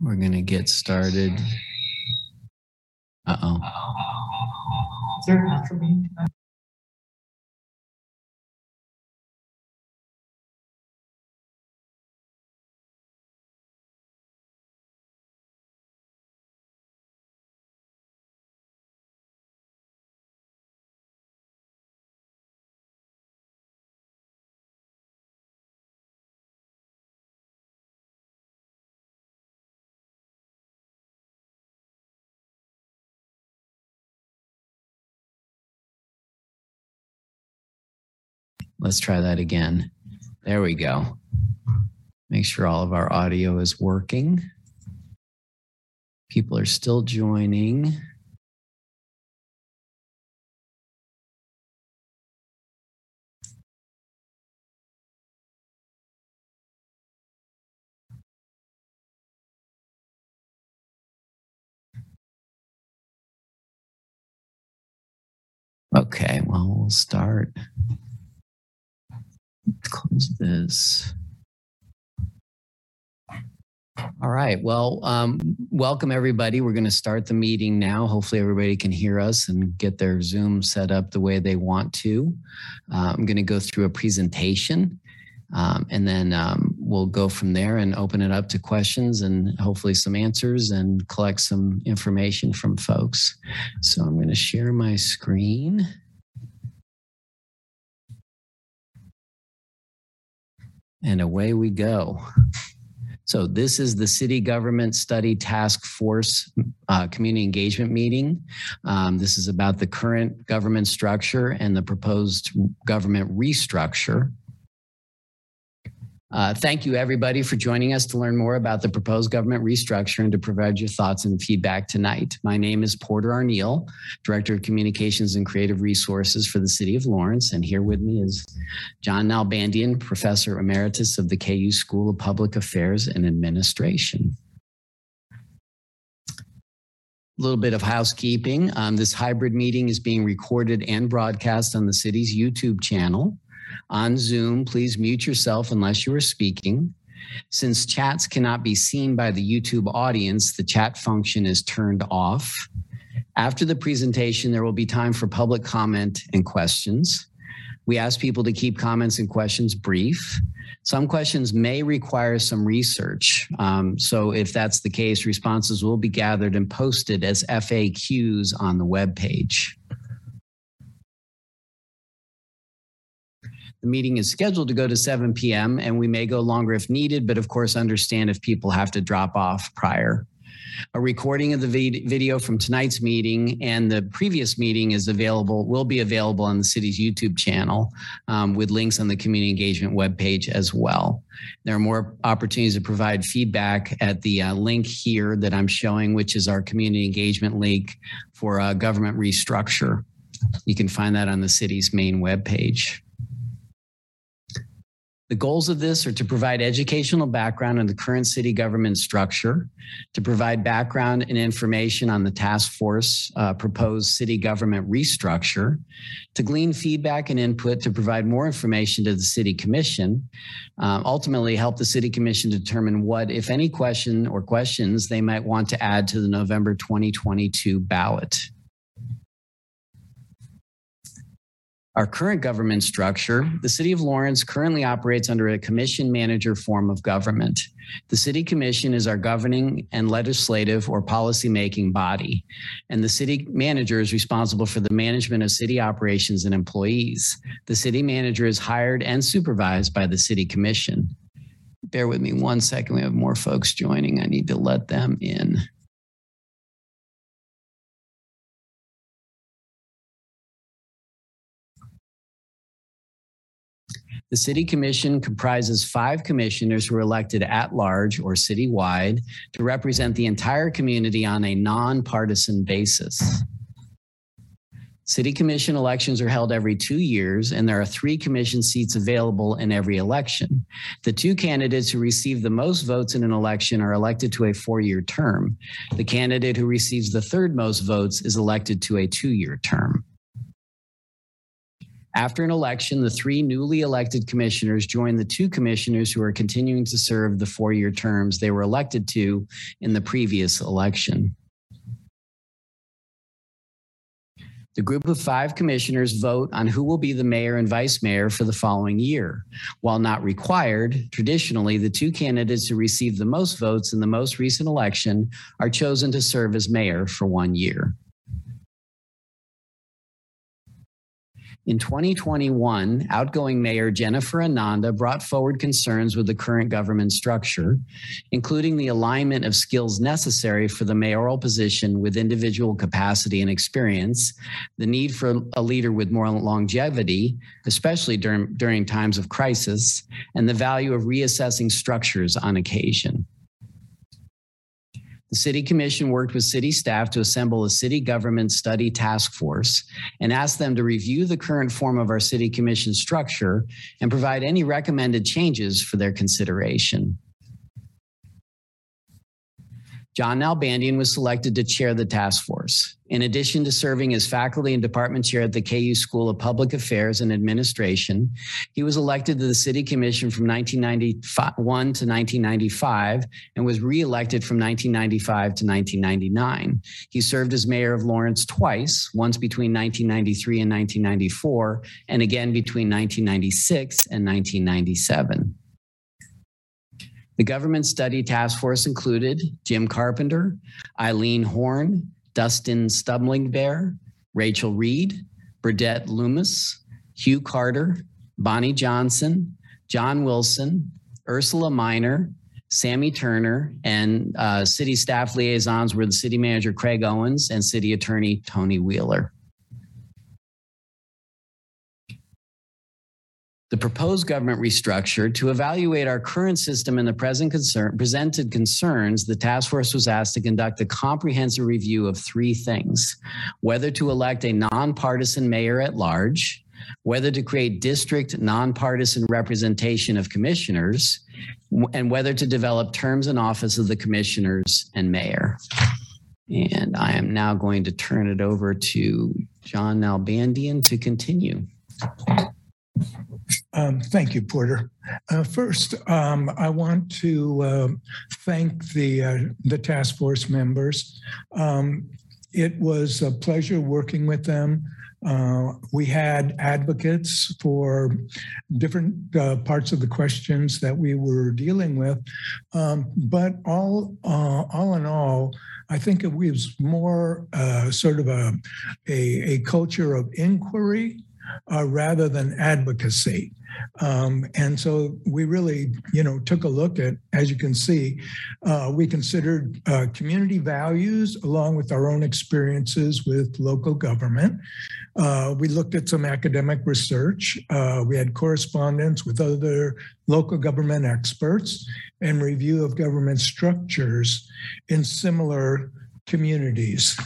We're going to get started. Uh oh. Is there Let's try that again. There we go. Make sure all of our audio is working. People are still joining. Okay, well, we'll start. Let's close this. All right. Well, um, welcome everybody. We're going to start the meeting now. Hopefully, everybody can hear us and get their Zoom set up the way they want to. Uh, I'm going to go through a presentation um, and then um, we'll go from there and open it up to questions and hopefully some answers and collect some information from folks. So I'm going to share my screen. And away we go. So this is the City Government Study Task Force uh, Community Engagement Meeting. Um, this is about the current government structure and the proposed government restructure. Uh, thank you, everybody, for joining us to learn more about the proposed government restructure and to provide your thoughts and feedback tonight. My name is Porter Arneal, Director of Communications and Creative Resources for the City of Lawrence, and here with me is John Nalbandian, Professor Emeritus of the KU School of Public Affairs and Administration. A little bit of housekeeping. Um, this hybrid meeting is being recorded and broadcast on the city's YouTube channel. On Zoom, please mute yourself unless you are speaking. Since chats cannot be seen by the YouTube audience, the chat function is turned off. After the presentation, there will be time for public comment and questions. We ask people to keep comments and questions brief. Some questions may require some research. Um, so if that's the case, responses will be gathered and posted as FAQs on the web page. The meeting is scheduled to go to 7 p.m. and we may go longer if needed, but of course, understand if people have to drop off prior. A recording of the video from tonight's meeting and the previous meeting is available, will be available on the city's YouTube channel um, with links on the community engagement webpage as well. There are more opportunities to provide feedback at the uh, link here that I'm showing, which is our community engagement link for uh, government restructure. You can find that on the city's main webpage. The goals of this are to provide educational background on the current city government structure, to provide background and information on the task force uh, proposed city government restructure, to glean feedback and input to provide more information to the city commission, um, ultimately help the city commission determine what, if any question or questions they might want to add to the November 2022 ballot. Our current government structure, the City of Lawrence currently operates under a commission manager form of government. The City Commission is our governing and legislative or policy-making body, and the City Manager is responsible for the management of city operations and employees. The City Manager is hired and supervised by the City Commission. Bear with me one second. We have more folks joining. I need to let them in. The City Commission comprises five commissioners who are elected at large or citywide to represent the entire community on a nonpartisan basis. City Commission elections are held every two years, and there are three commission seats available in every election. The two candidates who receive the most votes in an election are elected to a four year term. The candidate who receives the third most votes is elected to a two year term. After an election, the three newly elected commissioners join the two commissioners who are continuing to serve the four year terms they were elected to in the previous election. The group of five commissioners vote on who will be the mayor and vice mayor for the following year. While not required, traditionally, the two candidates who receive the most votes in the most recent election are chosen to serve as mayor for one year. In 2021, outgoing Mayor Jennifer Ananda brought forward concerns with the current government structure, including the alignment of skills necessary for the mayoral position with individual capacity and experience, the need for a leader with more longevity, especially during, during times of crisis, and the value of reassessing structures on occasion. The City Commission worked with city staff to assemble a city government study task force and asked them to review the current form of our City Commission structure and provide any recommended changes for their consideration. John Nalbandian was selected to chair the task force. In addition to serving as faculty and department chair at the KU School of Public Affairs and Administration, he was elected to the City Commission from 1991 to 1995 and was reelected from 1995 to 1999. He served as mayor of Lawrence twice, once between 1993 and 1994, and again between 1996 and 1997. The government study task force included Jim Carpenter, Eileen Horn, Dustin Stumbling Bear, Rachel Reed, Burdett Loomis, Hugh Carter, Bonnie Johnson, John Wilson, Ursula Miner, Sammy Turner, and uh, city staff liaisons were the city manager Craig Owens and city attorney Toni Wheeler. The proposed government restructure to evaluate our current system and the present concern, presented concerns, the task force was asked to conduct a comprehensive review of three things whether to elect a nonpartisan mayor at large, whether to create district nonpartisan representation of commissioners, and whether to develop terms in office of the commissioners and mayor. And I am now going to turn it over to John Nalbandian to continue. Um, thank you, Porter. Uh, first, um, I want to uh, thank the uh, the task force members. Um, it was a pleasure working with them. Uh, we had advocates for different uh, parts of the questions that we were dealing with, um, but all uh, all in all, I think it was more sort of a, a a culture of inquiry uh, rather than advocacy. Um, and so we really, you know, took a look at, as you can see, uh, we considered uh, community values along with our own experiences with local government. Uh, we looked at some academic research. Uh, we had correspondence with other local government experts and review of government structures in similar communities.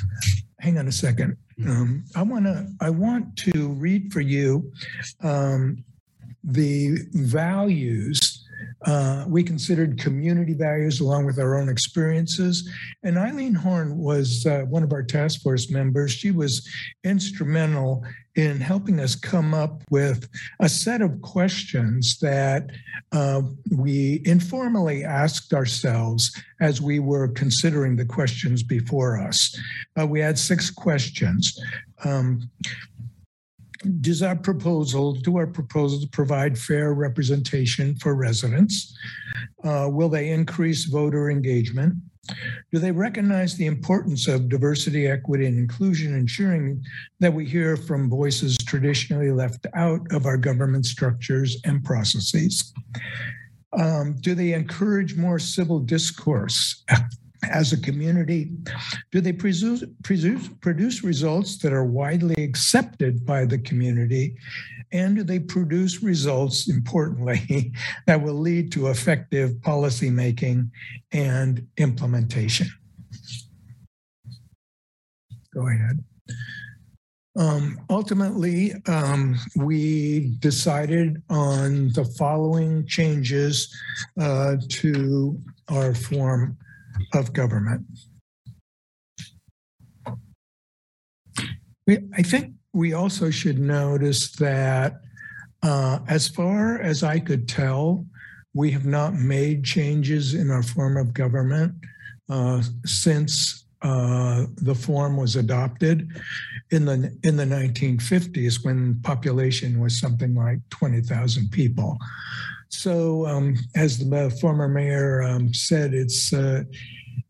Hang on a second. Um, I want to I want to read for you um, the values uh, we considered community values along with our own experiences. And Eileen Horn was uh, one of our task force members. She was instrumental in helping us come up with a set of questions that uh, we informally asked ourselves as we were considering the questions before us. Uh, we had six questions. Um, does our proposal, do our proposals provide fair representation for residents? Uh, will they increase voter engagement? Do they recognize the importance of diversity, equity, and inclusion, ensuring that we hear from voices traditionally left out of our government structures and processes? Um, do they encourage more civil discourse as a community? Do they produce, produce, produce results that are widely accepted by the community? And do they produce results, importantly, that will lead to effective policymaking and implementation? Go ahead. Um, ultimately, um, we decided on the following changes uh, to our form of government. We, I think we also should notice that uh, as far as I could tell, we have not made changes in our form of government uh, since uh, the form was adopted in the in the 1950s when population was something like 20,000 people. So, um, as the former mayor um, said, it's uh,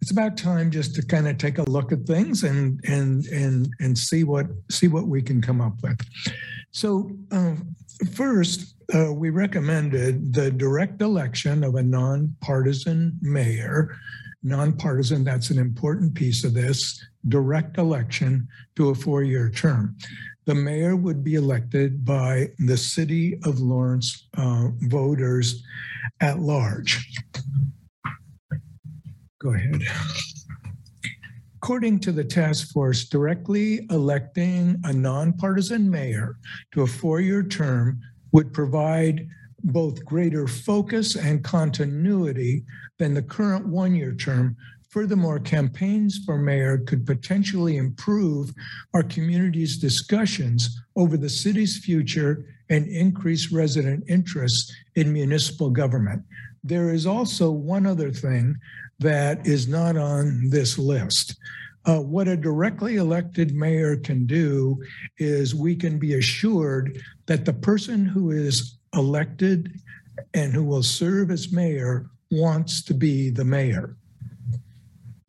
it's about time just to kind of take a look at things and and and and see what see what we can come up with. So, uh, first, uh, we recommended the direct election of a nonpartisan mayor nonpartisan, that's an important piece of this, direct election to a four year term. The mayor would be elected by the city of Lawrence uh, voters at large. Go ahead. According to the task force, directly electing a nonpartisan mayor to a four year term would provide both greater focus and continuity than the current one year term. Furthermore, campaigns for mayor could potentially improve our community's discussions over the city's future and increase resident interest in municipal government. There is also one other thing that is not on this list. Uh, what a directly elected mayor can do is we can be assured that the person who is elected and who will serve as mayor wants to be the mayor.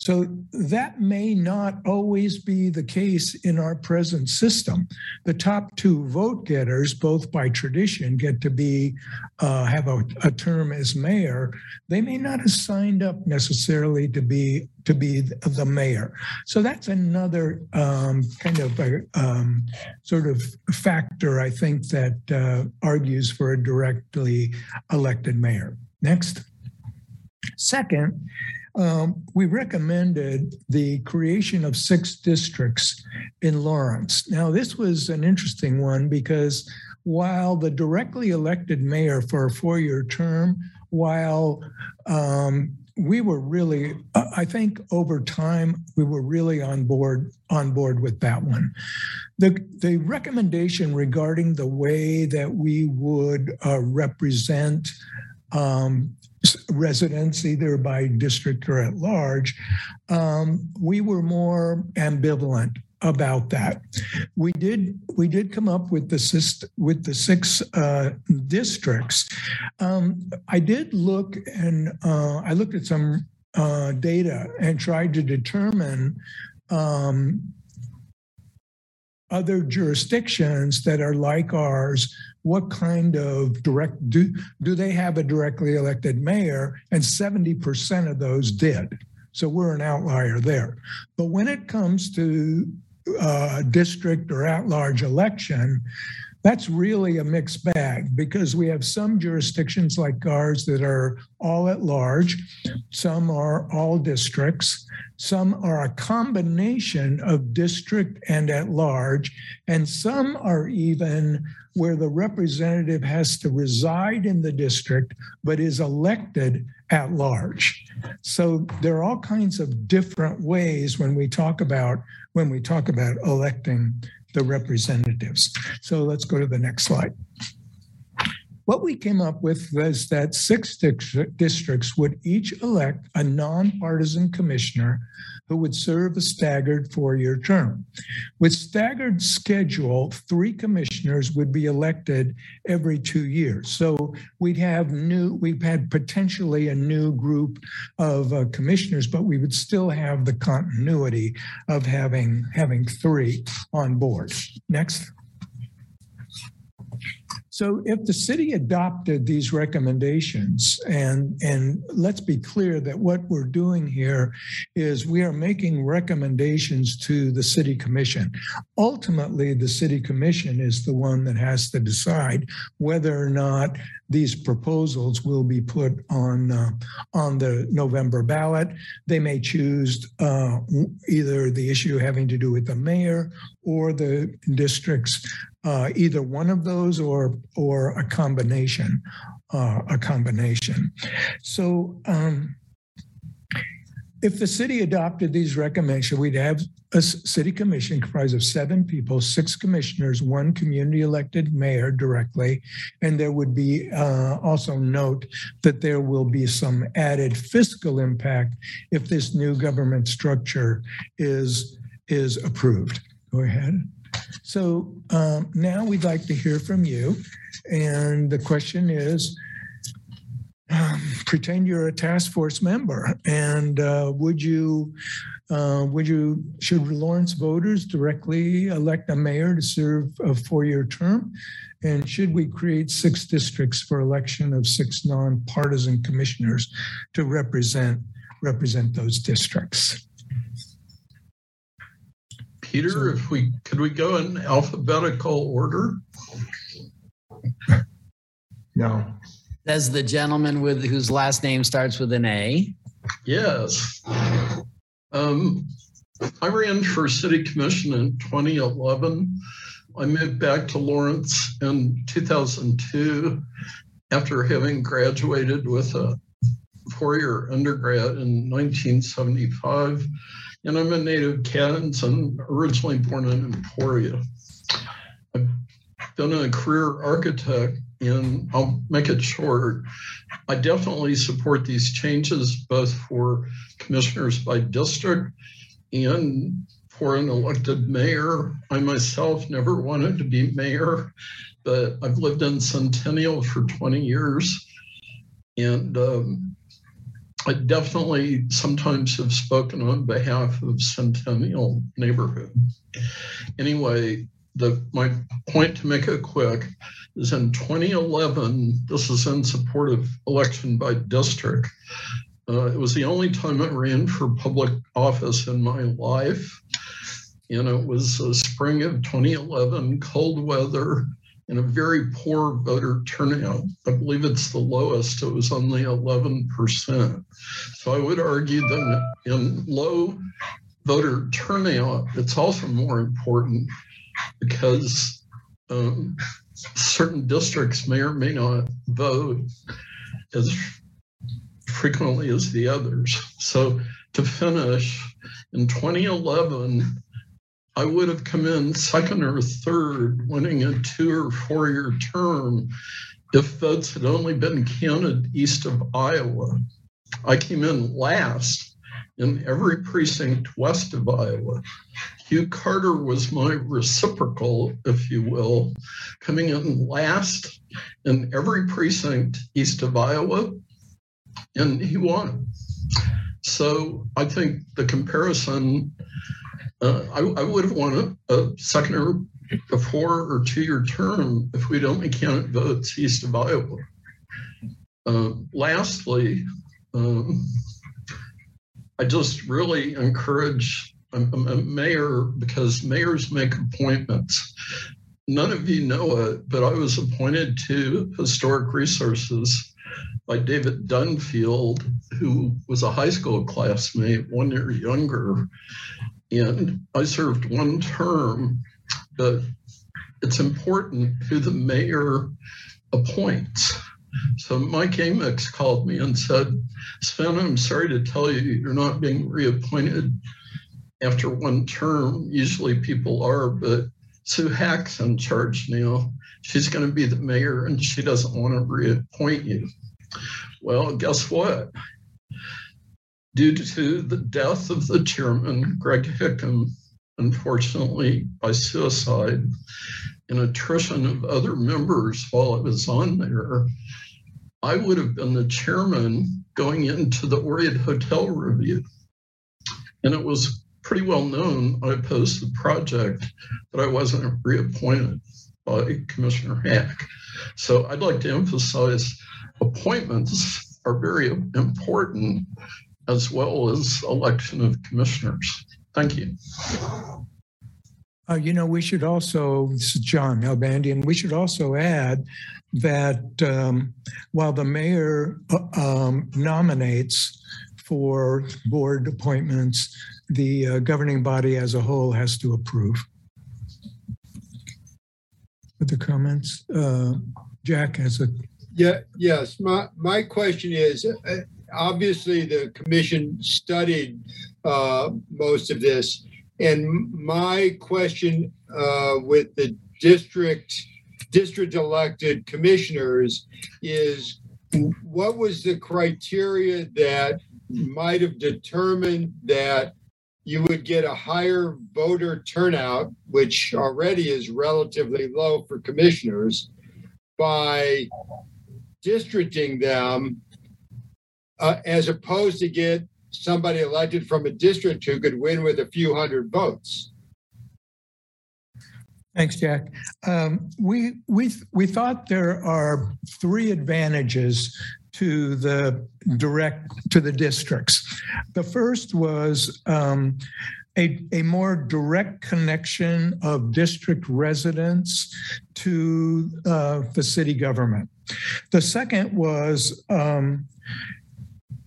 So that may not always be the case in our present system. The top two vote getters, both by tradition, get to be uh, have a, a, term as mayor. They may not have signed up necessarily to be to be the mayor. So that's another um, kind of a, um, sort of factor I think that uh, argues for a directly elected mayor. Next. Second, um, we recommended the creation of six districts in Lawrence. Now, this was an interesting one because while the directly elected mayor for a four year term, while um, we were really, I think over time, we were really on board on board with that one. The, the recommendation regarding the way that we would uh, represent um, residents, either by district or at large, um, we were more ambivalent about that. We did we did come up with the with the six uh, districts. Um, I did look and uh, I looked at some uh, data and tried to determine um, other jurisdictions that are like ours what kind of direct do do they have a directly elected mayor? And 70% of those did. So we're an outlier there. But when it comes to uh, district or at-large election that's really a mixed bag because we have some jurisdictions like ours that are all at large, some are all districts, some are a combination of district and at large, and some are even where the representative has to reside in the district but is elected at large. So there are all kinds of different ways when we talk about when we talk about electing the representatives. So let's go to the next slide. What we came up with was that six districts would each elect a nonpartisan commissioner who would serve a staggered four year term. With staggered schedule, three commissioners would be elected every two years. So we'd have new, we've had potentially a new group of uh, commissioners, but we would still have the continuity of having, having three on board. Next. So if the city adopted these recommendations, and, and let's be clear that what we're doing here is we are making recommendations to the city commission. Ultimately, the city commission is the one that has to decide whether or not these proposals will be put on uh, on the November ballot. They may choose uh, either the issue having to do with the mayor or the districts uh, either one of those or or a combination, uh, a combination. So. Um, if the city adopted these recommendations, we'd have a city commission comprised of seven people, six commissioners, one community elected mayor directly. And there would be uh, also note that there will be some added fiscal impact if this new government structure is, is approved. Go ahead. So um, now we'd like to hear from you. And the question is, um, pretend you're a task force member and uh, would you uh, would you should Lawrence voters directly elect a mayor to serve a four-year term and should we create six districts for election of six nonpartisan commissioners to represent represent those districts Peter, So- if we, could we go in alphabetical order? No. Says the gentleman with whose last name starts with an A. Yes. Um, I ran for city commission in 2011. I moved back to Lawrence in 2002 after having graduated with a four-year undergrad in 1975. And I'm a native Kansas, originally born in Emporia. I've been a career architect and I'll make it short. I definitely support these changes both for commissioners by district and for an elected mayor. I myself never wanted to be mayor, but I've lived in Centennial for 20 years. And um, I definitely sometimes have spoken on behalf of Centennial neighborhood. Anyway, the my point to make it quick is in 2011, this is in support of election by district. Uh, it was the only time I ran for public office in my life. And it was the spring of 2011, cold weather, and a very poor voter turnout. I believe it's the lowest, it was only 11%. So I would argue that in low voter turnout, it's also more important because um, certain districts may or may not vote as frequently as the others. So to finish, in 2011, I would have come in second or third, winning a two or four year term if votes had only been counted east of Iowa. I came in last in every precinct west of Iowa. Hugh Carter was my reciprocal, if you will, coming in last in every precinct east of Iowa, and he won. So I think the comparison, uh, I, I, would have won a, a second or a four or two year term if we'd only counted votes east of Iowa. Uh, lastly, um, I just really encourage I'm, I'm a mayor because mayors make appointments. None of you know it, but I was appointed to Historic Resources by David Dunfield, who was a high school classmate, one year younger. And I served one term, but it's important who the mayor appoints. So Mike Amyx called me and said, Sven, I'm sorry to tell you, you're not being reappointed after one term. Usually people are, but Sue Hack's in charge now. She's going to be the mayor and she doesn't want to reappoint you. Well, guess what? Due to the death of the chairman, Greg Hickam, unfortunately by suicide, and attrition of other members while I was on there, I would have been the chairman going into the Oread Hotel review. And it was pretty well known I opposed the project, but I wasn't reappointed by Commissioner Hack. So I'd like to emphasize appointments are very important as well as election of commissioners. Thank you. Uh, you know, we should also, this is John Nalbandian, we should also add that um, while the mayor uh, um, nominates for board appointments, the uh, governing body as a whole has to approve. Other comments? Uh, Jack has a, Yeah, yes. My, my question is, uh, obviously the commission studied uh, most of this. And my question uh, with the district district elected commissioners is what was the criteria that might have determined that you would get a higher voter turnout, which already is relatively low for commissioners, by districting them uh, as opposed to get somebody elected from a district who could win with a few hundred votes. Thanks, Jack. Um, we we we thought there are three advantages to the direct to the districts. The first was um, a, a more direct connection of district residents to uh, the city government. The second was um,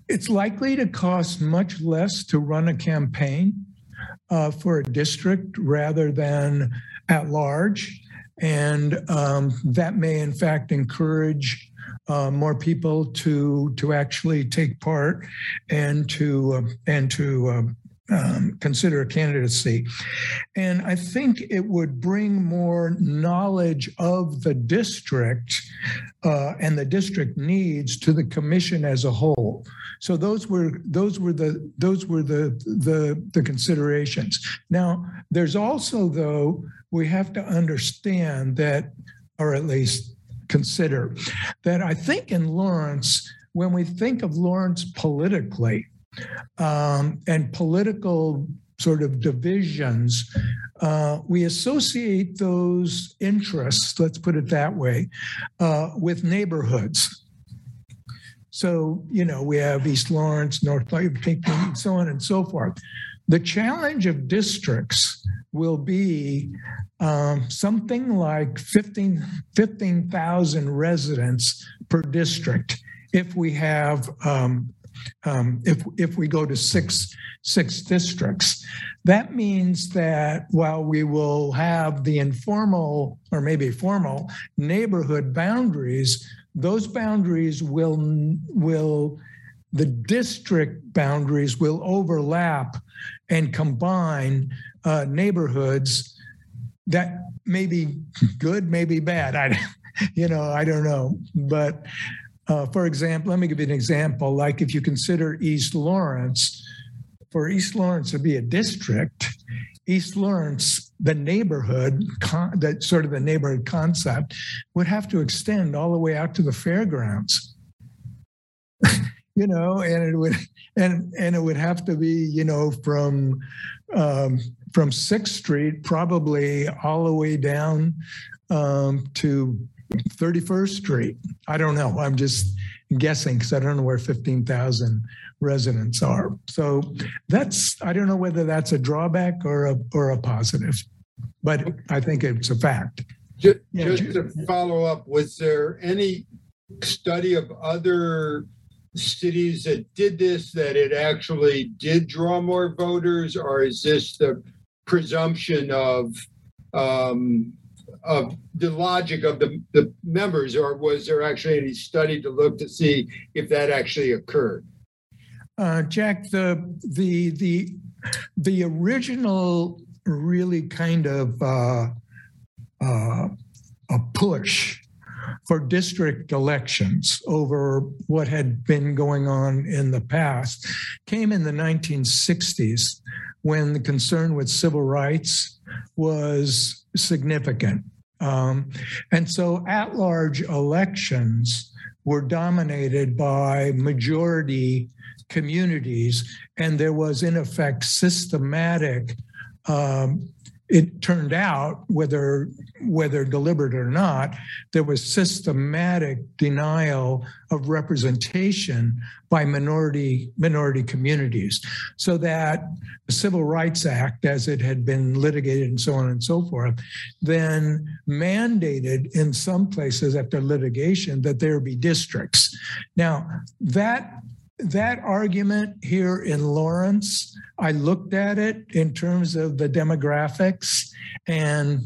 it's likely to cost much less to run a campaign uh, for a district rather than at large. And um, that may, in fact, encourage uh, more people to to actually take part and to uh, and to um, um, consider a candidacy. And I think it would bring more knowledge of the district uh, and the district needs to the commission as a whole. So those were those were the those were the the, the considerations. Now there's also though we have to understand that, or at least consider that I think in Lawrence, when we think of Lawrence politically, um, and political sort of divisions, uh, we associate those interests, let's put it that way, uh, with neighborhoods. So, you know, we have East Lawrence, North Pinckney, so on and so forth. The challenge of districts will be um, something like 15 15,000 residents per district if we have um, um, if if we go to six six districts. That means that while we will have the informal or maybe formal neighborhood boundaries, those boundaries will will the district boundaries will overlap and combine uh, neighborhoods that may be good, may be bad. I, you know, I don't know, but uh, for example, let me give you an example. Like if you consider East Lawrence, for East Lawrence to be a district, East Lawrence, the neighborhood, con- that sort of the neighborhood concept, would have to extend all the way out to the fairgrounds. you know, and it would, and and it would have to be, you know, from um, from Sixth Street, probably all the way down um, to 31st Street. I don't know. I'm just guessing because I don't know where 15,000 residents are. So that's, I don't know whether that's a drawback or a, or a positive, but I think it's a fact. Just, just to follow up, was there any study of other cities that did this that it actually did draw more voters, or is this the presumption of um, of the logic of the, the members, or was there actually any study to look to see if that actually occurred? Uh, Jack, the the the the original really kind of uh, uh, a push for district elections over what had been going on in the past came in the 1960s when the concern with civil rights was significant. Um, and so at large elections were dominated by majority communities, and there was, in effect, systematic. Um, it turned out, whether whether deliberate or not, there was systematic denial of representation by minority minority communities. So that the Civil Rights Act, as it had been litigated and so on and so forth, then mandated in some places after litigation that there be districts. Now that that argument here in Lawrence, I looked at it in terms of the demographics and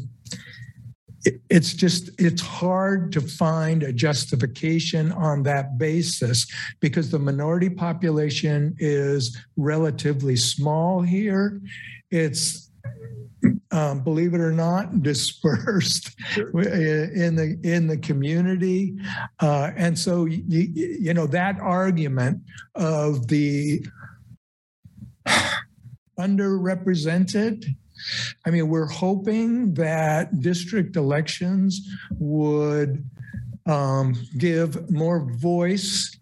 it- it's just, it's hard to find a justification on that basis because the minority population is relatively small here. It's, um, believe it or not, dispersed in the, in the community. Uh, And so, you, you know, that argument of the underrepresented I mean, we're hoping that district elections would um, give more voice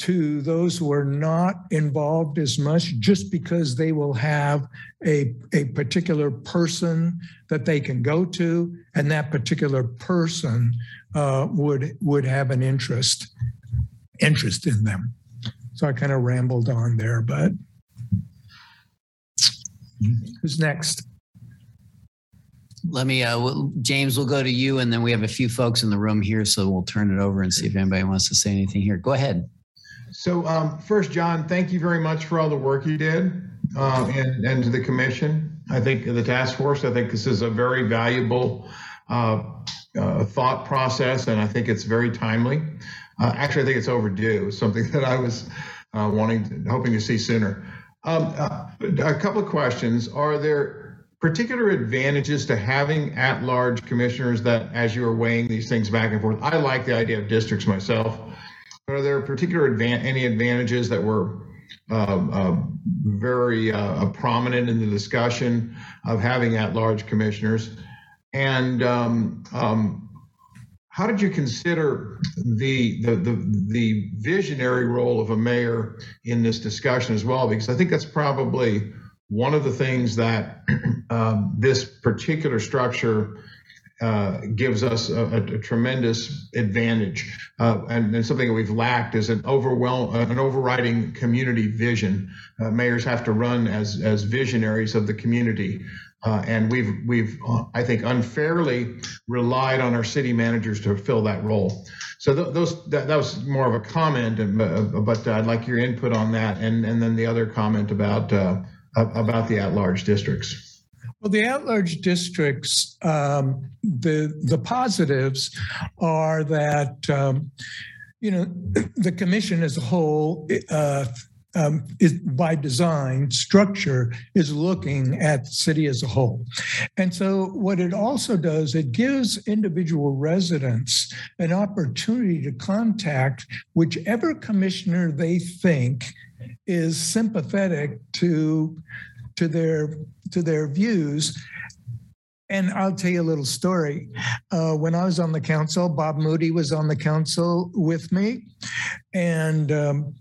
to those who are not involved as much just because they will have a, a particular person that they can go to and that particular person uh, would would have an interest interest in them so i kind of rambled on there but who's next Let me, uh, we'll- James, we'll go to you and then we have a few folks in the room here, so we'll turn it over and see if anybody wants to say anything here. Go ahead. So um, first, John, thank you very much for all the work you did uh, and, and to the commission. I think the task force, I think this is a very valuable uh, uh, thought process, and I think it's very timely. Uh, actually, I think it's overdue, something that I was uh, wanting, to, hoping to see sooner. Um, uh, a couple of questions. Are there particular advantages to having at-large commissioners that, as you are weighing these things back and forth, I like the idea of districts myself. Are there particular advan- any advantages that were very uh, prominent in the discussion of having at-large commissioners? And um, um, how did you consider the, the the the visionary role of a mayor in this discussion as well? Because I think that's probably one of the things that um, this particular structure uh, gives us a, a- tremendous advantage, uh, and, and something that we've lacked is an overwhelm, uh, an overriding community vision. Uh, mayors have to run as as visionaries of the community, uh, and we've we've I think unfairly relied on our city managers to fill that role. So th- those that, was more of a comment, but I'd like your input on that, and and then the other comment about uh, about the at-large districts. Well, the at-large districts, um, the the positives are that um, you know the commission as a whole uh, um, is by design structure is looking at the city as a whole, and so what it also does it gives individual residents an opportunity to contact whichever commissioner they think is sympathetic to to their to their views. And I'll tell you a little story. Uh, when I was on the council, Bob Moody was on the council with me, and um,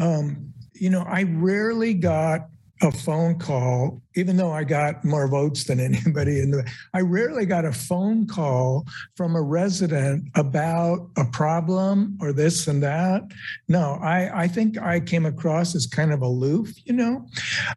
um, you know, I rarely got a phone call, even though I got more votes than anybody in the. I rarely got a phone call from a resident about a problem or this and that. No, I I think I came across as kind of aloof, you know.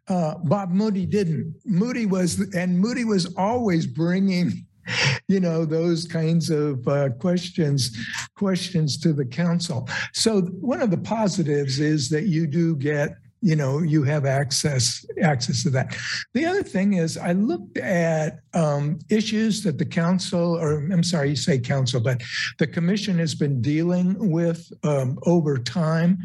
Uh, Bob Moody didn't. Moody was, and Moody was always bringing, you know, those kinds of uh, questions, questions to the council. So one of the positives is that you do get, you know, you have access access to that. The other thing is, I looked at um, issues that the council, or I'm sorry, you say council, but the commission has been dealing with um, over time,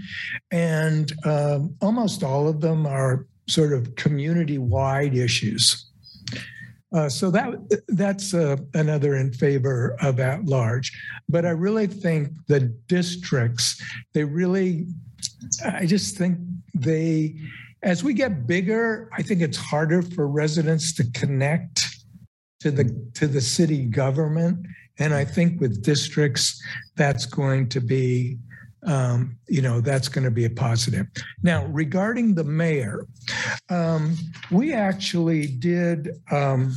and um, almost all of them are sort of community-wide issues. Uh, so that that's uh, another in favor of at large. But I really think the districts, they really, I just think they, as we get bigger, I think it's harder for residents to connect to the to the city government. And I think with districts, that's going to be um, you know, that's going to be a positive. Now, regarding the mayor, um, we actually did, um,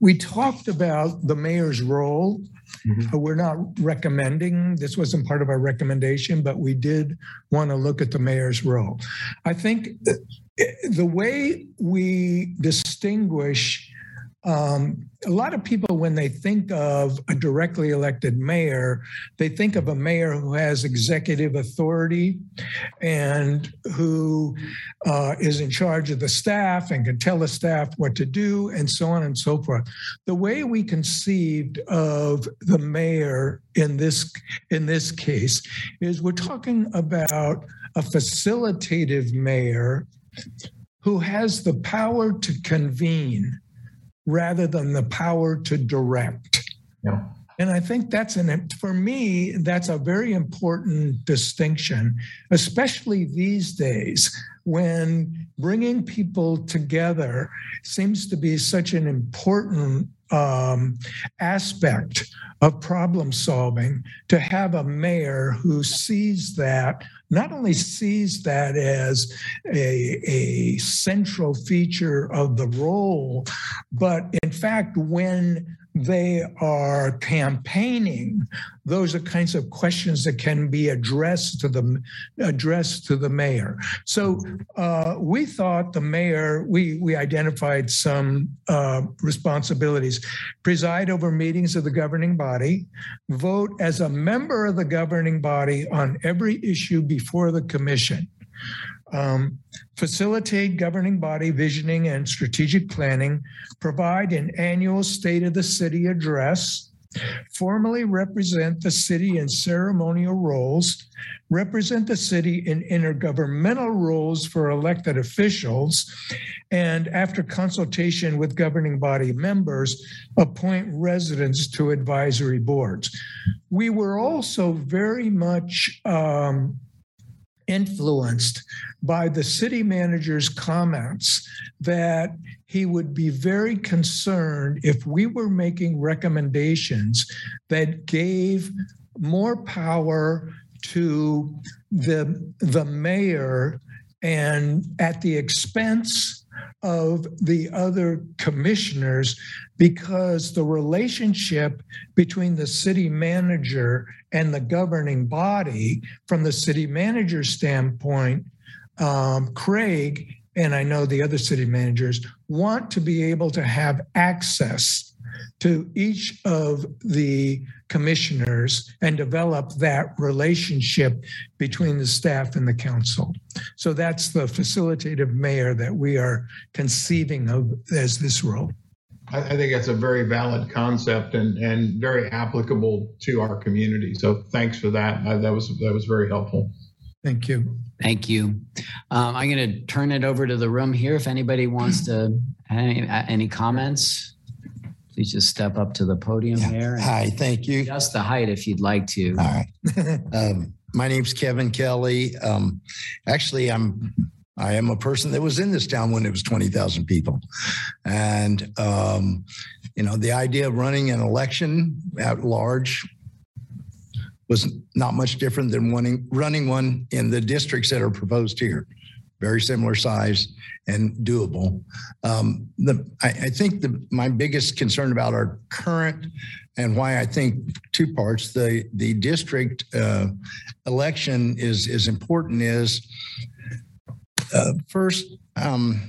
we talked about the mayor's role. Mhm. Uh, We're not recommending, this wasn't part of our recommendation, but we did want to look at the mayor's role. I think uh, the way we distinguish um, a lot of people, when they think of a directly elected mayor, they think of a mayor who has executive authority and who uh, is in charge of the staff and can tell the staff what to do and so on and so forth. The way we conceived of the mayor in this in this case is we're talking about a facilitative mayor who has the power to convene rather than the power to direct. Yeah. And I think that's an, for me, that's a very important distinction, especially these days when bringing people together seems to be such an important um, aspect of problem solving to have a mayor who sees that not only sees that as a, a central feature of the role, but in fact, when they are campaigning, those are kinds of questions that can be addressed to the addressed to the mayor. So uh, we thought the mayor, we we identified some uh, responsibilities: preside over meetings of the governing body, vote as a member of the governing body on every issue before the commission. Um, facilitate governing body visioning and strategic planning, provide an annual State of the City address, formally represent the city in ceremonial roles, represent the city in intergovernmental roles for elected officials, and after consultation with governing body members, appoint residents to advisory boards. We were also very much um, influenced by the city manager's comments that he would be very concerned if we were making recommendations that gave more power to the the mayor and at the expense of the other commissioners because the relationship between the city manager and the governing body, from the city manager's standpoint, um, Craig and I know the other city managers want to be able to have access to each of the commissioners and develop that relationship between the staff and the council. So that's the facilitative mayor that we are conceiving of as this role. I, I think that's a very valid concept and, and very applicable to our community. So thanks for that. Uh, that was that was very helpful. Thank you. Thank you. Um, I'm going to turn it over to the room here. If anybody wants to, any, any comments, please just step up to the podium Yeah. here. and Hi, thank you. Just the height if you'd like to. All right. Um, my name's Kevin Kelly. Um, actually, I'm I am a person that was in this town when it was twenty thousand people, and um, you know the idea of running an election at large was not much different than running running one in the districts that are proposed here. Very similar size and doable. Um, the I, I think the my biggest concern about our current and why I think two parts the the district uh, election is is important is uh, first um,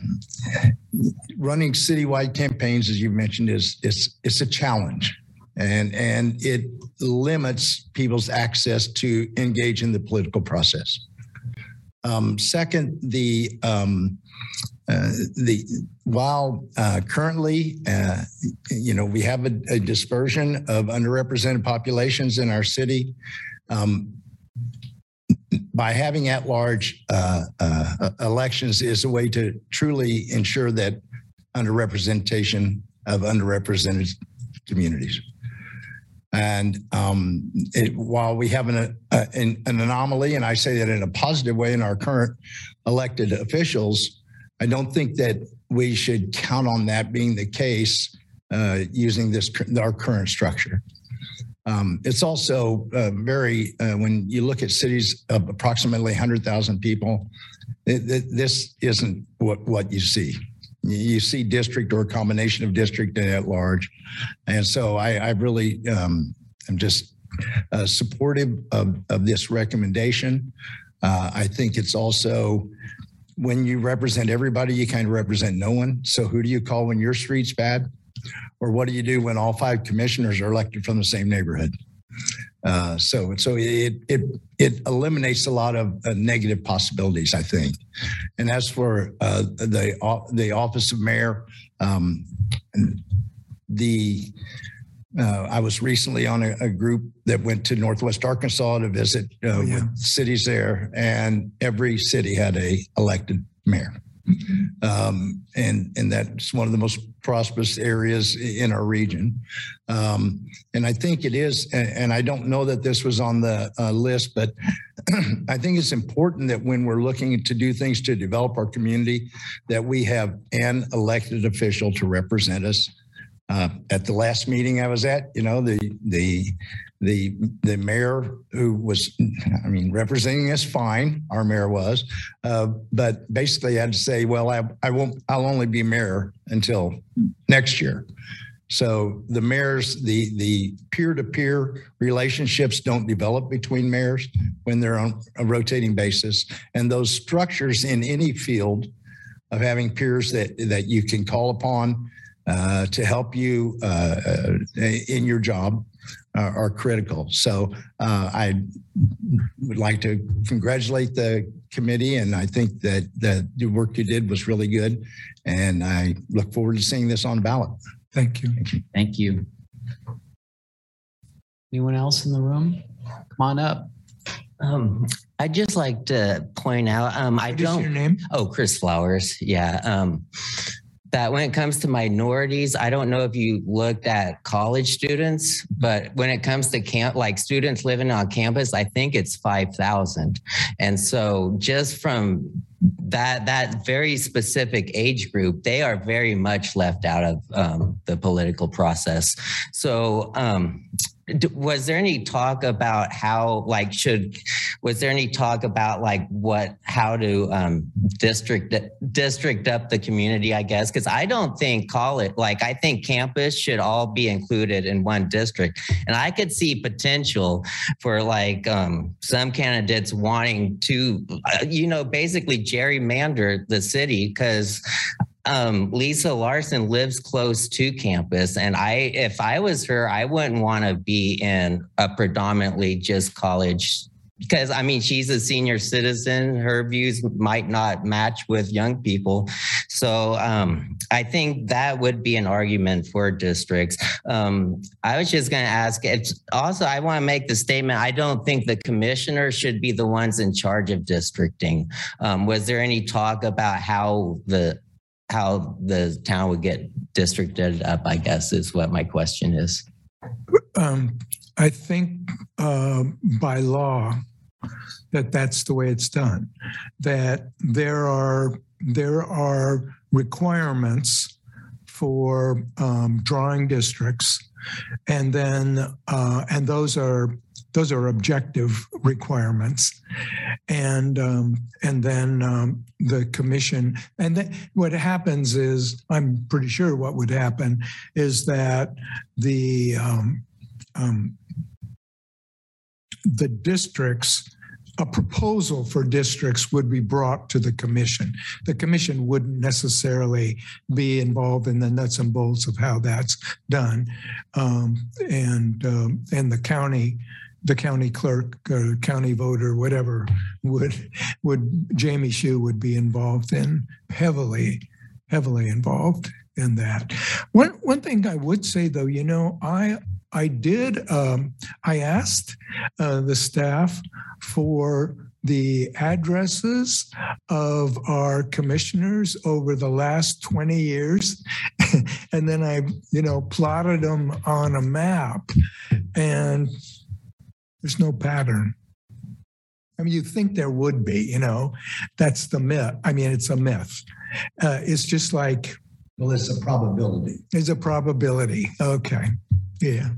running citywide campaigns as you mentioned is is it's a challenge and and it limits people's access to engage in the political process. Um, second, the um, uh, the while uh, currently, uh, you know, we have a, a dispersion of underrepresented populations in our city. Um, by having at-large uh, uh, elections is a way to truly ensure that underrepresentation of underrepresented communities. And um, it, while we have an, uh, an, an anomaly, and I say that in a positive way in our current elected officials, I don't think that we should count on that being the case uh, using this our current structure. Um, it's also uh, very uh, when you look at cities of approximately 100,000 people, it, it, this isn't what what you see. You see district or a combination of district and at large, and so I, I really um, am just uh, supportive of, of this recommendation. Uh, I think it's also when you represent everybody, you kind of represent no one. So who do you call when your street's bad? or what do you do when all five commissioners are elected from the same neighborhood? Uh, so so it it it eliminates a lot of uh, negative possibilities, I think. And as for uh, the the office of mayor, um, the uh, I was recently on a, a, group that went to Northwest Arkansas to visit uh, oh, yeah. cities there, and every city had a elected mayor. Um, and and that's one of the most prosperous areas in our region. Um, and I think it is, and I don't know that this was on the uh, list, but I think it's important that when we're looking to do things to develop our community, that we have an elected official to represent us uh, at the last meeting I was at, you know, the the the the mayor who was, I mean, representing us fine. Our mayor was, uh, but basically had to say, well, I I won't. I'll only be mayor until next year. So the mayors, the the peer to peer relationships don't develop between mayors when they're on a rotating basis, and those structures in any field of having peers that that you can call upon uh, to help you uh, uh, in your job uh, are critical. So uh, I would like to congratulate the committee, and I think that the work you did was really good, and I look forward to seeing this on the ballot. Thank you. Thank you. Thank you. Anyone else in the room? Come on up. Um, I'd just like to point out, um, I don't. Your name? Oh, Chris Flowers. Yeah. Um, that when it comes to minorities, I don't know if you looked at college students, but when it comes to camp, like students living on campus, I think it's 5,000. And so just from that that very specific age group, they are very much left out of um, the political process. So um, was there any talk about how like should was there any talk about like what how to um, district district up the community i guess? Because i don't think call it like i think campus should all be included in one district. And i could see potential for like um, some candidates wanting to uh, you know basically gerrymander the city because um, Lisa Larsen lives close to campus, and I, if I was her, I wouldn't want to be in a predominantly just college because I mean she's a senior citizen. Her views might not match with young people, so um, I think that would be an argument for districts. Um, I was just going to ask. also, I want to make the statement. I don't think the commissioner should be the ones in charge of districting. Um, was there any talk about how the how the town would get districted up, I guess is what my question is. Um, I think uh, by law that that's the way it's done. That there are there are requirements for um, drawing districts, and then uh, and those are those are objective requirements, and um, and then um, the commission. And then what happens is, I'm pretty sure what would happen is that the um, um, the districts a proposal for districts would be brought to the commission. The commission wouldn't necessarily be involved in the nuts and bolts of how that's done, um, and um, and the county the county clerk or county voter, whatever, would would Jamie Shew would be involved in heavily, heavily involved in that. One one thing I would say though, you know, I I did um, I asked uh, the staff for the addresses of our commissioners over the last 20 years and then i you know plotted them on a map and there's no pattern. I mean, you think there would be, you know, that's the myth. I mean, it's a myth. Uh, it's just like. Well, it's a probability. It's a probability. Okay. Yeah.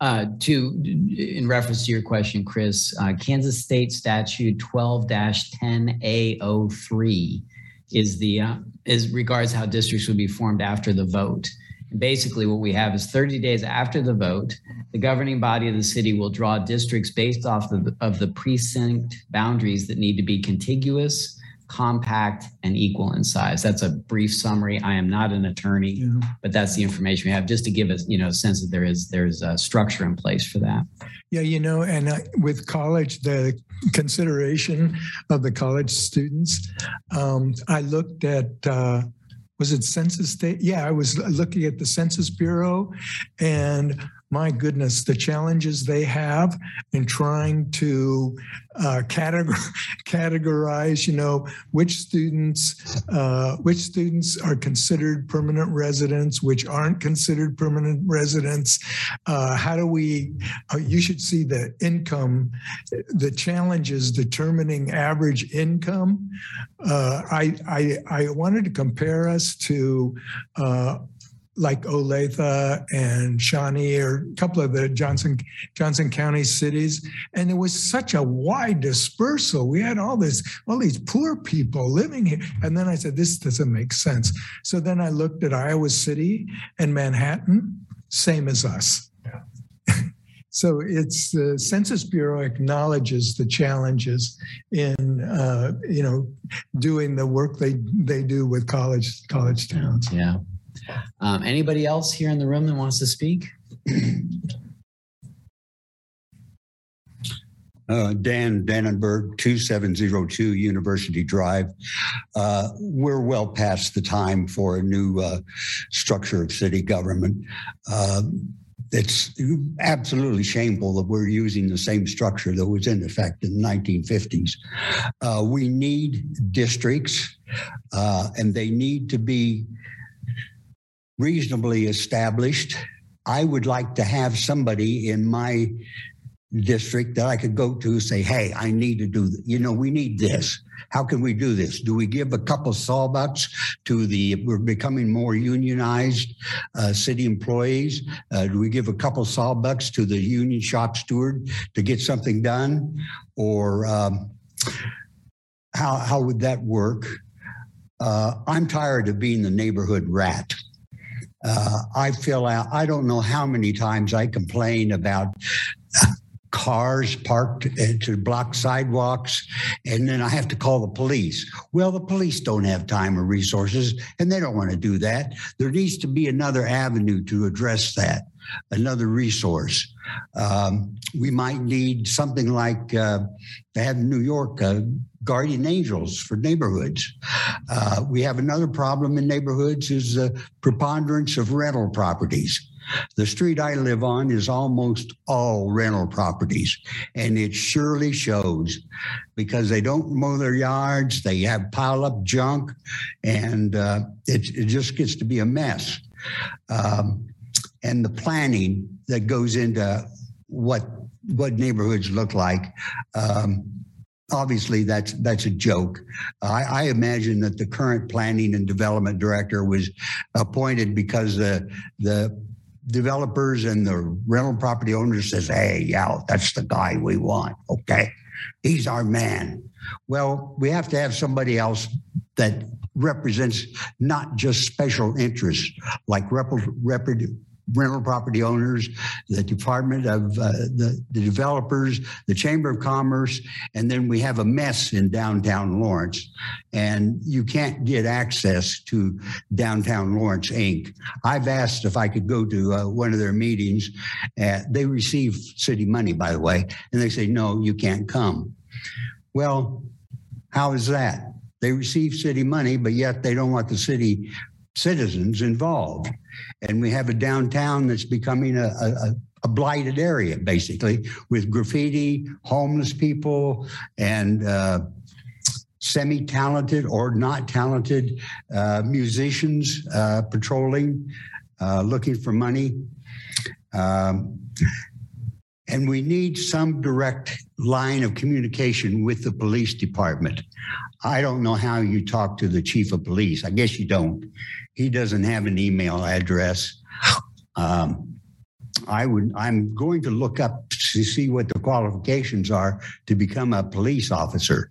Uh, to in reference to your question, Chris, uh, Kansas State Statute 12-10A03 is the uh, is regards how districts would be formed after the vote. And basically, what we have is 30 days after the vote, the governing body of the city will draw districts based off of of the precinct boundaries that need to be contiguous, compact, and equal in size. That's a brief summary. I am not an attorney, Yeah. but that's the information we have just to give us, you know, a sense that there is there's a structure in place for that. Yeah, you know, and uh, with college, the consideration of the college students, um, I looked at, uh, was it Census State? Yeah, I was looking at the Census Bureau, and my goodness, the challenges they have in trying to uh, categorize, you know, which students, uh, which students are considered permanent residents, which aren't considered permanent residents. Uh, how do we uh, you should see the income, the challenges determining average income. Uh, I, I, I wanted to compare us to uh, like Olathe and Shawnee or a couple of the Johnson Johnson County cities, and there was such a wide dispersal. We had all this, all these poor people living here, and then I said, this doesn't make sense. So then I looked at Iowa City and Manhattan, same as us. So it's the Census Bureau acknowledges the challenges in uh, you know doing the work they they do with college college towns. Yeah. Um, anybody else here in the room that wants to speak? Uh, Dan Dannenberg, 2702 University Drive. Uh, we're well past the time for a new uh, structure of city government. Uh, it's absolutely shameful that we're using the same structure that was in effect in the 1950s. Uh, we need districts, uh, and they need to be reasonably established. I would like to have somebody in my district that I could go to say, hey, I need to do, you know, we need this. How can we do this? Do we give a couple sawbucks to the, we're becoming more unionized uh, city employees? Uh, do we give a couple sawbucks to the union shop steward to get something done? Or um, how, how would that work? Uh, I'm tired of being the neighborhood rat. Uh, I fill out, I don't know how many times I complain about cars parked uh, to block sidewalks, and then I have to call the police. Well, the police don't have time or resources, and they don't want to do that. There needs to be another avenue to address that, another resource. Um, we might need something like uh, they have in New York, uh, guardian angels for neighborhoods. Uh, we have another problem in neighborhoods is the preponderance of rental properties. The street I live on is almost all rental properties, and it surely shows because they don't mow their yards, they have pile up junk, and uh, it, it just gets to be a mess. Um, and the planning that goes into what what neighborhoods look like. Um, obviously, that's that's a joke. I, I imagine that the current planning and development director was appointed because the the developers and the rental property owners says, "Hey, yeah, that's the guy we want." Okay, he's our man. Well, we have to have somebody else that represents not just special interests like rep- rep- rental property owners, the Department of uh, the, the developers, the Chamber of Commerce, and then we have a mess in downtown Lawrence. And you can't get access to Downtown Lawrence Inc. I've asked if I could go to uh, one of their meetings. Uh, they receive city money, by the way, and they say, no, you can't come. Well, how is that? They receive city money, but yet they don't want the city citizens involved. And we have a downtown that's becoming a, a, a blighted area, basically, with graffiti, homeless people, and uh, semi talented or not talented uh, musicians uh, patrolling, uh, looking for money. Um, and we need some direct line of communication with the police department. I don't know how you talk to the chief of police. I guess you don't. He doesn't have an email address. Um, I would. I'm going to look up to see what the qualifications are to become a police officer.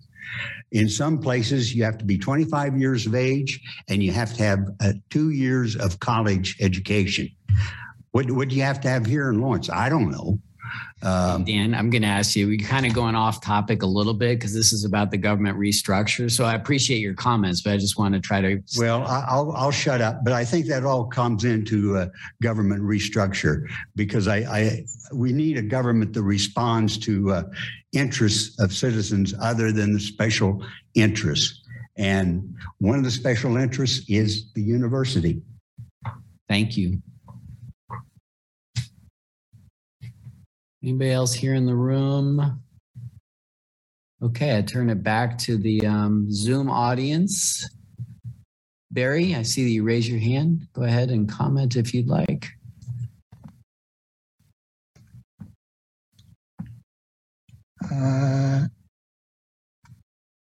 In some places, you have to be 25 years of age and you have to have uh, two years of college education. What, what do you have to have here in Lawrence? I don't know. Um, Dan, I'm going to ask you, we're kind of going off topic a little bit because this is about the government restructure. So I appreciate your comments, but I just want to try to. Well, I'll, I'll shut up, but I think that all comes into uh, government restructure because I, I, we need a government that responds to uh, interests of citizens other than the special interests. And one of the special interests is the university. Thank you. Anybody else here in the room? Okay, I turn it back to the um, Zoom audience. Barry, I see that you raise your hand. Go ahead and comment if you'd like. Uh,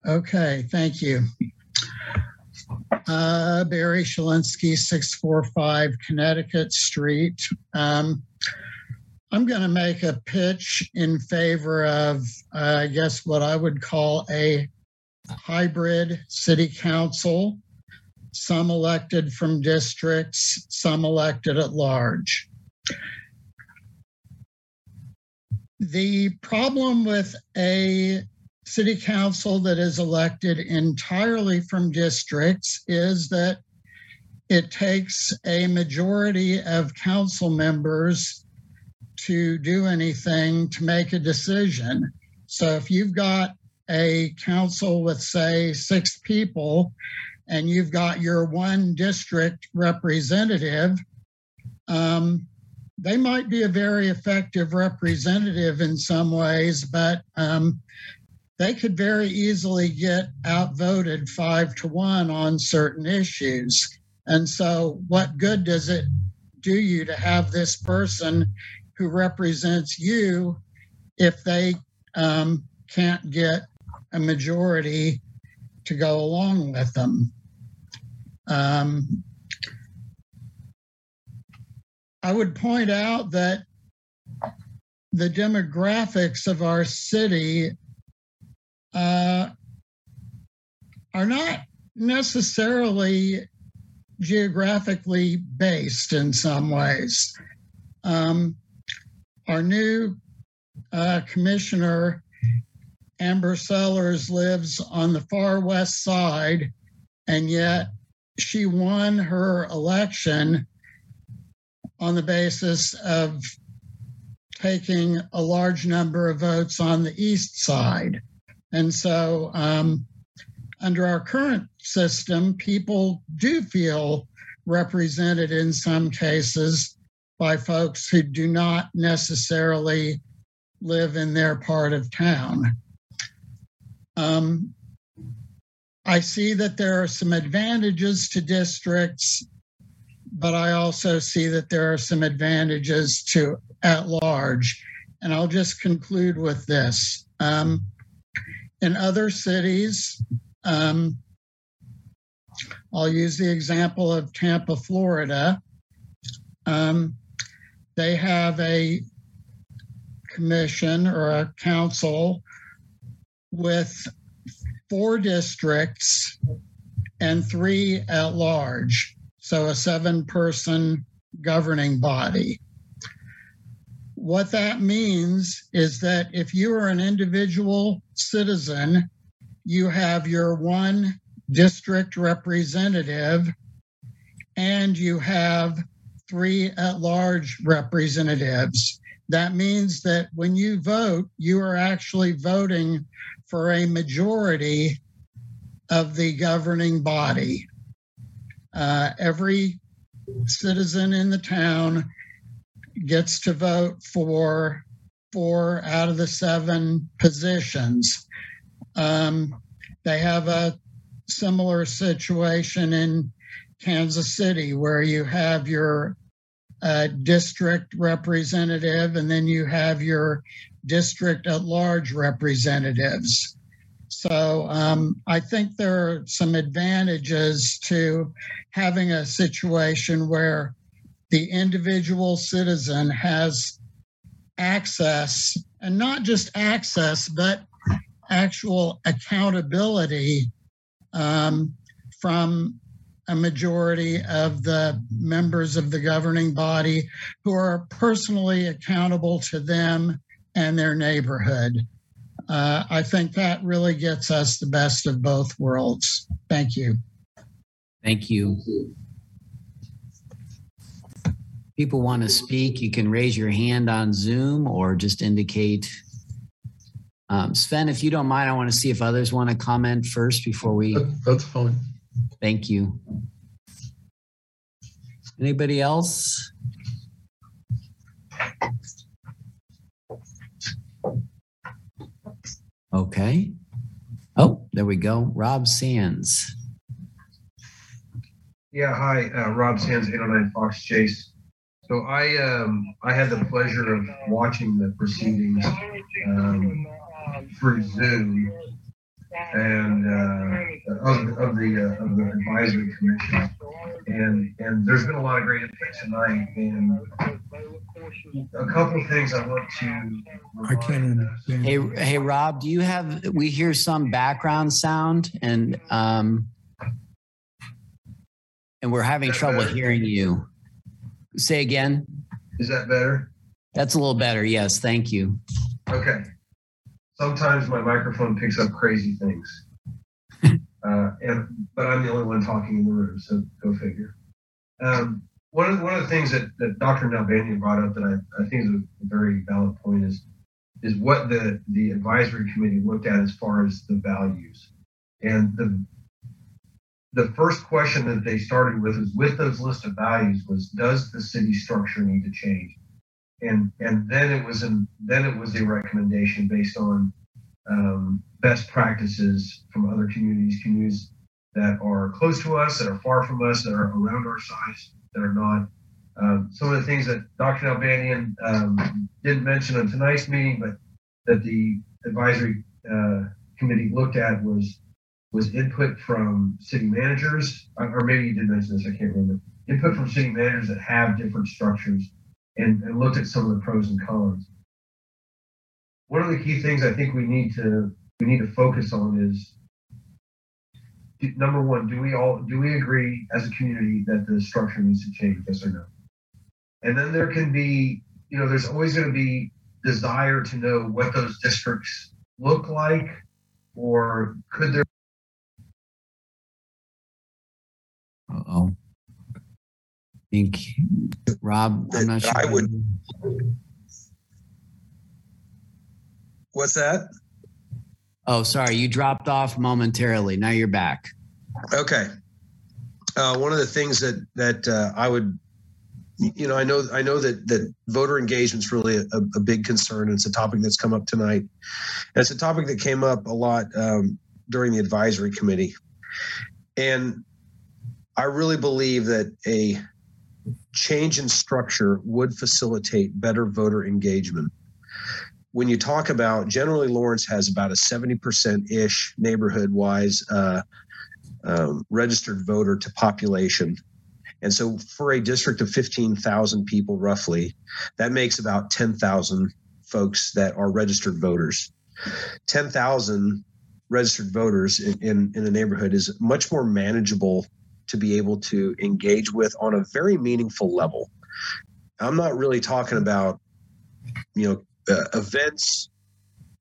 Okay, thank you. Uh, Barry Shalinski, 645 Connecticut Street. Um, I'm going to make a pitch in favor of, uh, I guess, what I would call a hybrid city council, some elected from districts, some elected at large. The problem with a city council that is elected entirely from districts is that it takes a majority of council members to do anything to make a decision. So if you've got a council with, say, six people, and you've got your one district representative, um, they might be a very effective representative in some ways, but um, they could very easily get outvoted five to one on certain issues. And so, what good does it do you to have this person who represents you if they um, can't get a majority to go along with them? Um, I would point out that the demographics of our city uh, are not necessarily geographically based in some ways. Um, our new uh, commissioner, Amber Sellers, lives on the far west side, and yet she won her election on the basis of taking a large number of votes on the east side. And so, um, under our current system, people do feel represented in some cases by folks who do not necessarily live in their part of town. Um, I see that there are some advantages to districts, but I also see that there are some advantages to at large. And I'll just conclude with this. Um, in other cities, um, I'll use the example of Tampa, Florida. Um, they have a commission or a council with four districts and three at large. So a seven person governing body. What that means is that if you are an individual citizen, you have your one district representative and you have three at large representatives. That means that when you vote, you are actually voting for a majority of the governing body. Uh, every citizen in the town gets to vote for four out of the seven positions. Um, they have a similar situation in Kansas City where you have your uh, district representative and then you have your district at large representatives. So um, I think there are some advantages to having a situation where the individual citizen has access, and not just access, but actual accountability um, from a majority of the members of the governing body who are personally accountable to them and their neighborhood. Uh, I think that really gets us the best of both worlds. Thank you. Thank you. People want to speak, you can raise your hand on Zoom or just indicate. Um, Sven, if you don't mind, I want to see if others want to comment first before we, That- That's fine. Thank you. Anybody else? Okay. Oh, there we go. Rob Sands. Yeah, hi, uh, Rob Sands, 809 Fox Chase. So I um, I had the pleasure of watching the proceedings um, through Zoom and uh, of, of the uh, of the advisory commission, and and there's been a lot of great input tonight, and a couple of things I want to. I can't understand. Hey, hey, Rob, do you have, we hear some background sound and, um, and we're having trouble better? hearing you. Say again. Is that better? That's a little better. Yes, thank you. Okay. Sometimes my microphone picks up crazy things. uh, and but I'm the only one talking in the room, so go figure. Um, one of one of the things that, that Dr. Nalbandian brought up that I, I think is a very valid point is is what the the advisory committee looked at as far as the values. And the the first question that they started with is with those list of values was does the city structure need to change? And and then it was in then it was a recommendation based on um, best practices from other communities, communities that are close to us, that are far from us, that are around our size, that are not. Um, some of the things that Dr. Nalbandian um, didn't mention on tonight's meeting, but that the advisory uh, committee looked at was was input from city managers, or maybe you did mention this, I can't remember. Input from city managers that have different structures and, and looked at some of the pros and cons. One of the key things I think we need to we need to focus on is number one, do we all do we agree as a community that the structure needs to change, yes or no? And then there can be, you know, there's always going to be desire to know what those districts look like, or could there Uh-oh. I think, Rob, I'm not sure. I would- What's that? Oh, sorry, you dropped off momentarily. Now you're back. Okay. Uh, one of the things that that uh, I would, you know, I know I know that that voter engagement is really a, a big concern. And it's a topic that's come up tonight. And it's a topic that came up a lot um, during the advisory committee, and I really believe that a change in structure would facilitate better voter engagement. When you talk about generally, Lawrence has about a 70% ish neighborhood wise uh, um, registered voter to population. And so for a district of 15,000 people roughly, that makes about 10,000 folks that are registered voters. 10,000 registered voters in, in, in a neighborhood is much more manageable to be able to engage with on a very meaningful level. I'm not really talking about, you know, uh, events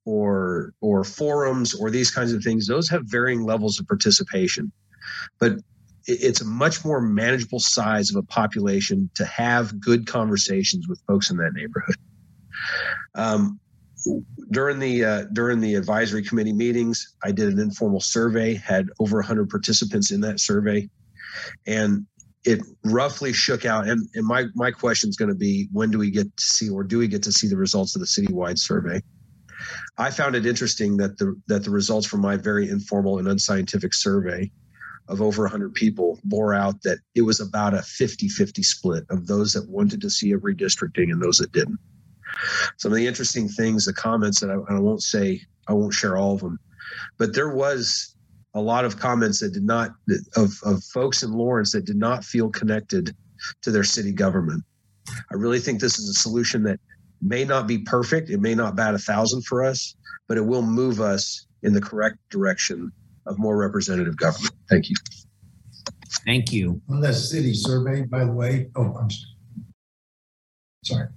or or forums or these kinds of things. Those have varying levels of participation, but it's a much more manageable size of a population to have good conversations with folks in that neighborhood. Um, during the uh, during the advisory committee meetings, I did an informal survey, had over 100 participants in that survey, and it roughly shook out. And, and my my question is going to be, when do we get to see, or do we get to see the results of the citywide survey? I found it interesting that the that the results from my very informal and unscientific survey of over 100 people bore out that it was about a 50-50 split of those that wanted to see a redistricting and those that didn't. Some of the interesting things, the comments that I, I won't say, I won't share all of them, but there was a lot of comments that did not of, of folks in Lawrence that did not feel connected to their city government. I really think this is a solution that may not be perfect. It may not bat a thousand for us, but it will move us in the correct direction of more representative government. Thank you. Thank you. On that city survey, by the way, oh, I'm s- sorry.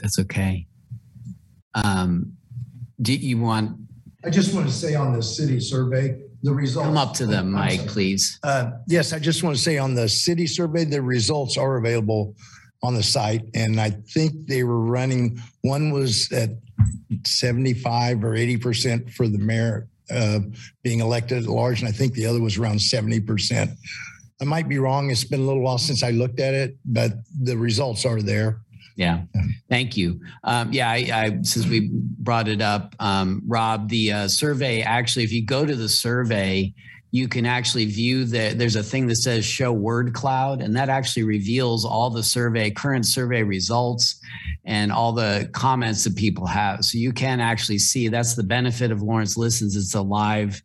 That's okay. Um, do you want I just want to say on the city survey, the results. come up to them, sorry. please? Uh, Yes, I just want to say on the city survey, the results are available on the site. And I think they were running, one was at 75 or 80% for the mayor uh, being elected at large. And I think the other was around 70%. I might be wrong. It's been a little while since I looked at it, but the results are there. Yeah, thank you. Um, yeah, I, I since we brought it up, um, Rob, the uh, survey actually, if you go to the survey, you can actually view the. There's a thing that says show word cloud, and that actually reveals all the survey current survey results and all the comments that people have. So you can actually see. That's the benefit of Lawrence Listens. It's a live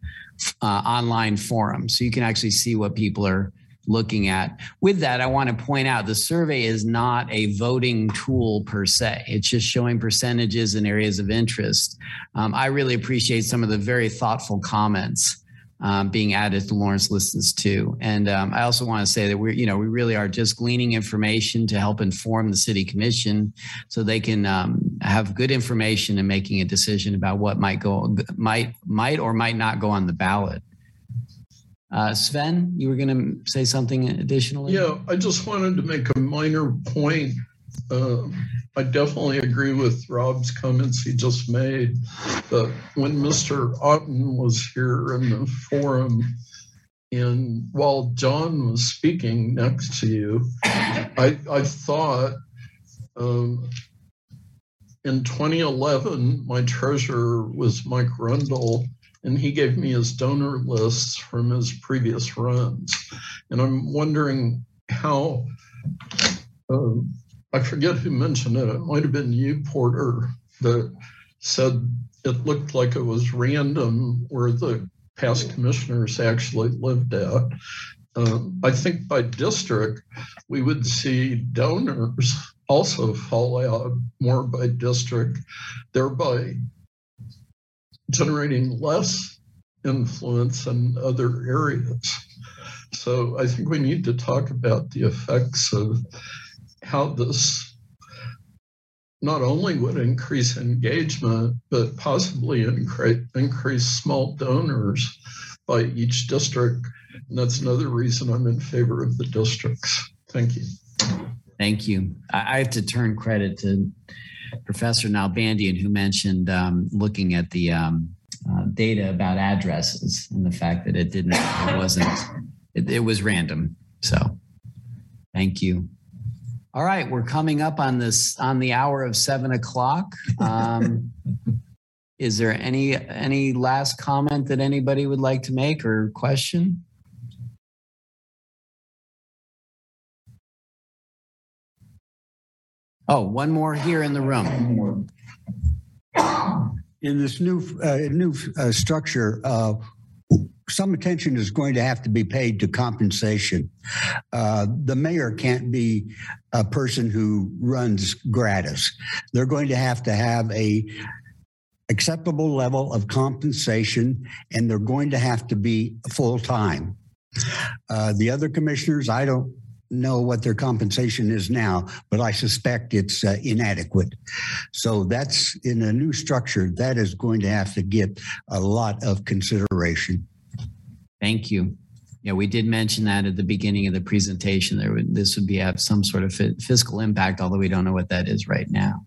uh, online forum, so you can actually see what people are looking at. With that, I want to point out the survey is not a voting tool per se. It's just showing percentages and areas of interest. Um, I really appreciate some of the very thoughtful comments um, being added to Lawrence Listens too. And um, I also want to say that we're, you know, we really are just gleaning information to help inform the city commission so they can um, have good information and making a decision about what might go, might, might or might not go on the ballot. Uh, Sven, you were going to say something additionally? Yeah, I just wanted to make a minor point. Uh, I definitely agree with Rob's comments he just made. But when Mr. Otten was here in the forum, and while John was speaking next to you, I, I thought um, in 2011, my treasurer was Mike Rundle, and he gave me his donor lists from his previous runs. And I'm wondering how, um, I forget who mentioned it, it might have been you, Porter, that said it looked like it was random where the past commissioners actually lived at. Um, I think by district, we would see donors also fall out more by district, thereby generating less influence in other areas. So I think we need to talk about the effects of how this not only would increase engagement, but possibly increase, increase small donors by each district. And that's another reason I'm in favor of the districts. Thank you. Thank you. I, I have to turn credit to Professor Nalbandian, who mentioned um, looking at the um, uh, data about addresses and the fact that it didn't, it wasn't, it, it was random. So, thank you. All right, we're coming up on this on the hour of seven o'clock. Um, is there any any last comment that anybody would like to make or question? Oh, one more here in the room. In this new, uh, new uh, structure, uh, some attention is going to have to be paid to compensation. Uh, the mayor can't be a person who runs gratis. They're going to have to have a acceptable level of compensation, and they're going to have to be full time. Uh, the other commissioners, I don't know what their compensation is now, but I suspect it's uh, inadequate. So that's in a new structure that is going to have to get a lot of consideration. Thank you. Yeah, we did mention that at the beginning of the presentation. There would this would be have some sort of fi- fiscal impact, although we don't know what that is right now.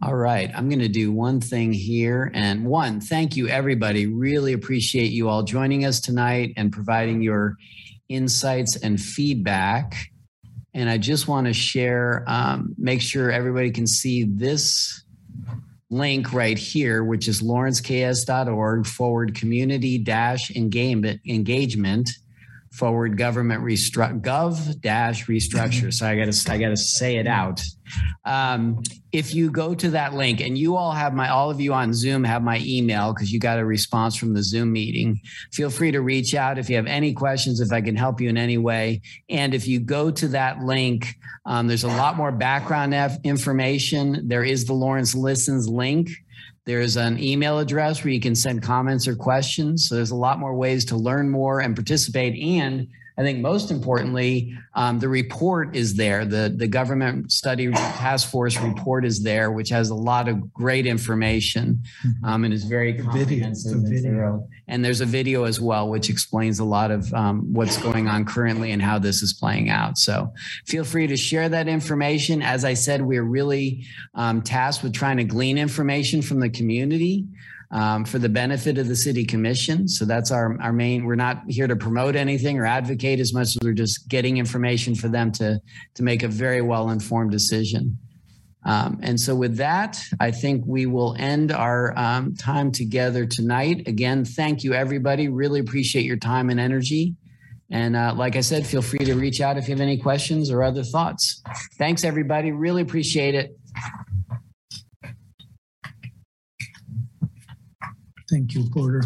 All right, I'm going to do one thing here. And one, thank you, everybody. Really appreciate you all joining us tonight and providing your insights and feedback. And I just want to share, um, make sure everybody can see this link right here, which is lawrenceks.org forward community dash engagement engagement forward government restru- gov dash restructure. So I got to I got to say it out. Um, if you go to that link, and you all have my all of you on Zoom have my email because you got a response from the Zoom meeting. Feel free to reach out if you have any questions, if I can help you in any way. And if you go to that link, um, there's a lot more background information. There is the Lawrence Listens link There's an email address where you can send comments or questions. So there's a lot more ways to learn more and participate. And I think most importantly, um, the report is there. The, the government study task force report is there, which has a lot of great information um, and is very Mm-hmm. The comprehensive and video. And there's a video as well, which explains a lot of um, what's going on currently and how this is playing out. So feel free to share that information. As I said, we're really um, tasked with trying to glean information from the community um, for the benefit of the city commission. So that's our, our main, we're not here to promote anything or advocate as much as we're just getting information for them to, to make a very well-informed decision. Um, and so with that, I think we will end our um, time together tonight. Again, thank you, everybody. Really appreciate your time and energy. And uh, like I said, feel free to reach out if you have any questions or other thoughts. Thanks, everybody. Really appreciate it. Thank you, Porter.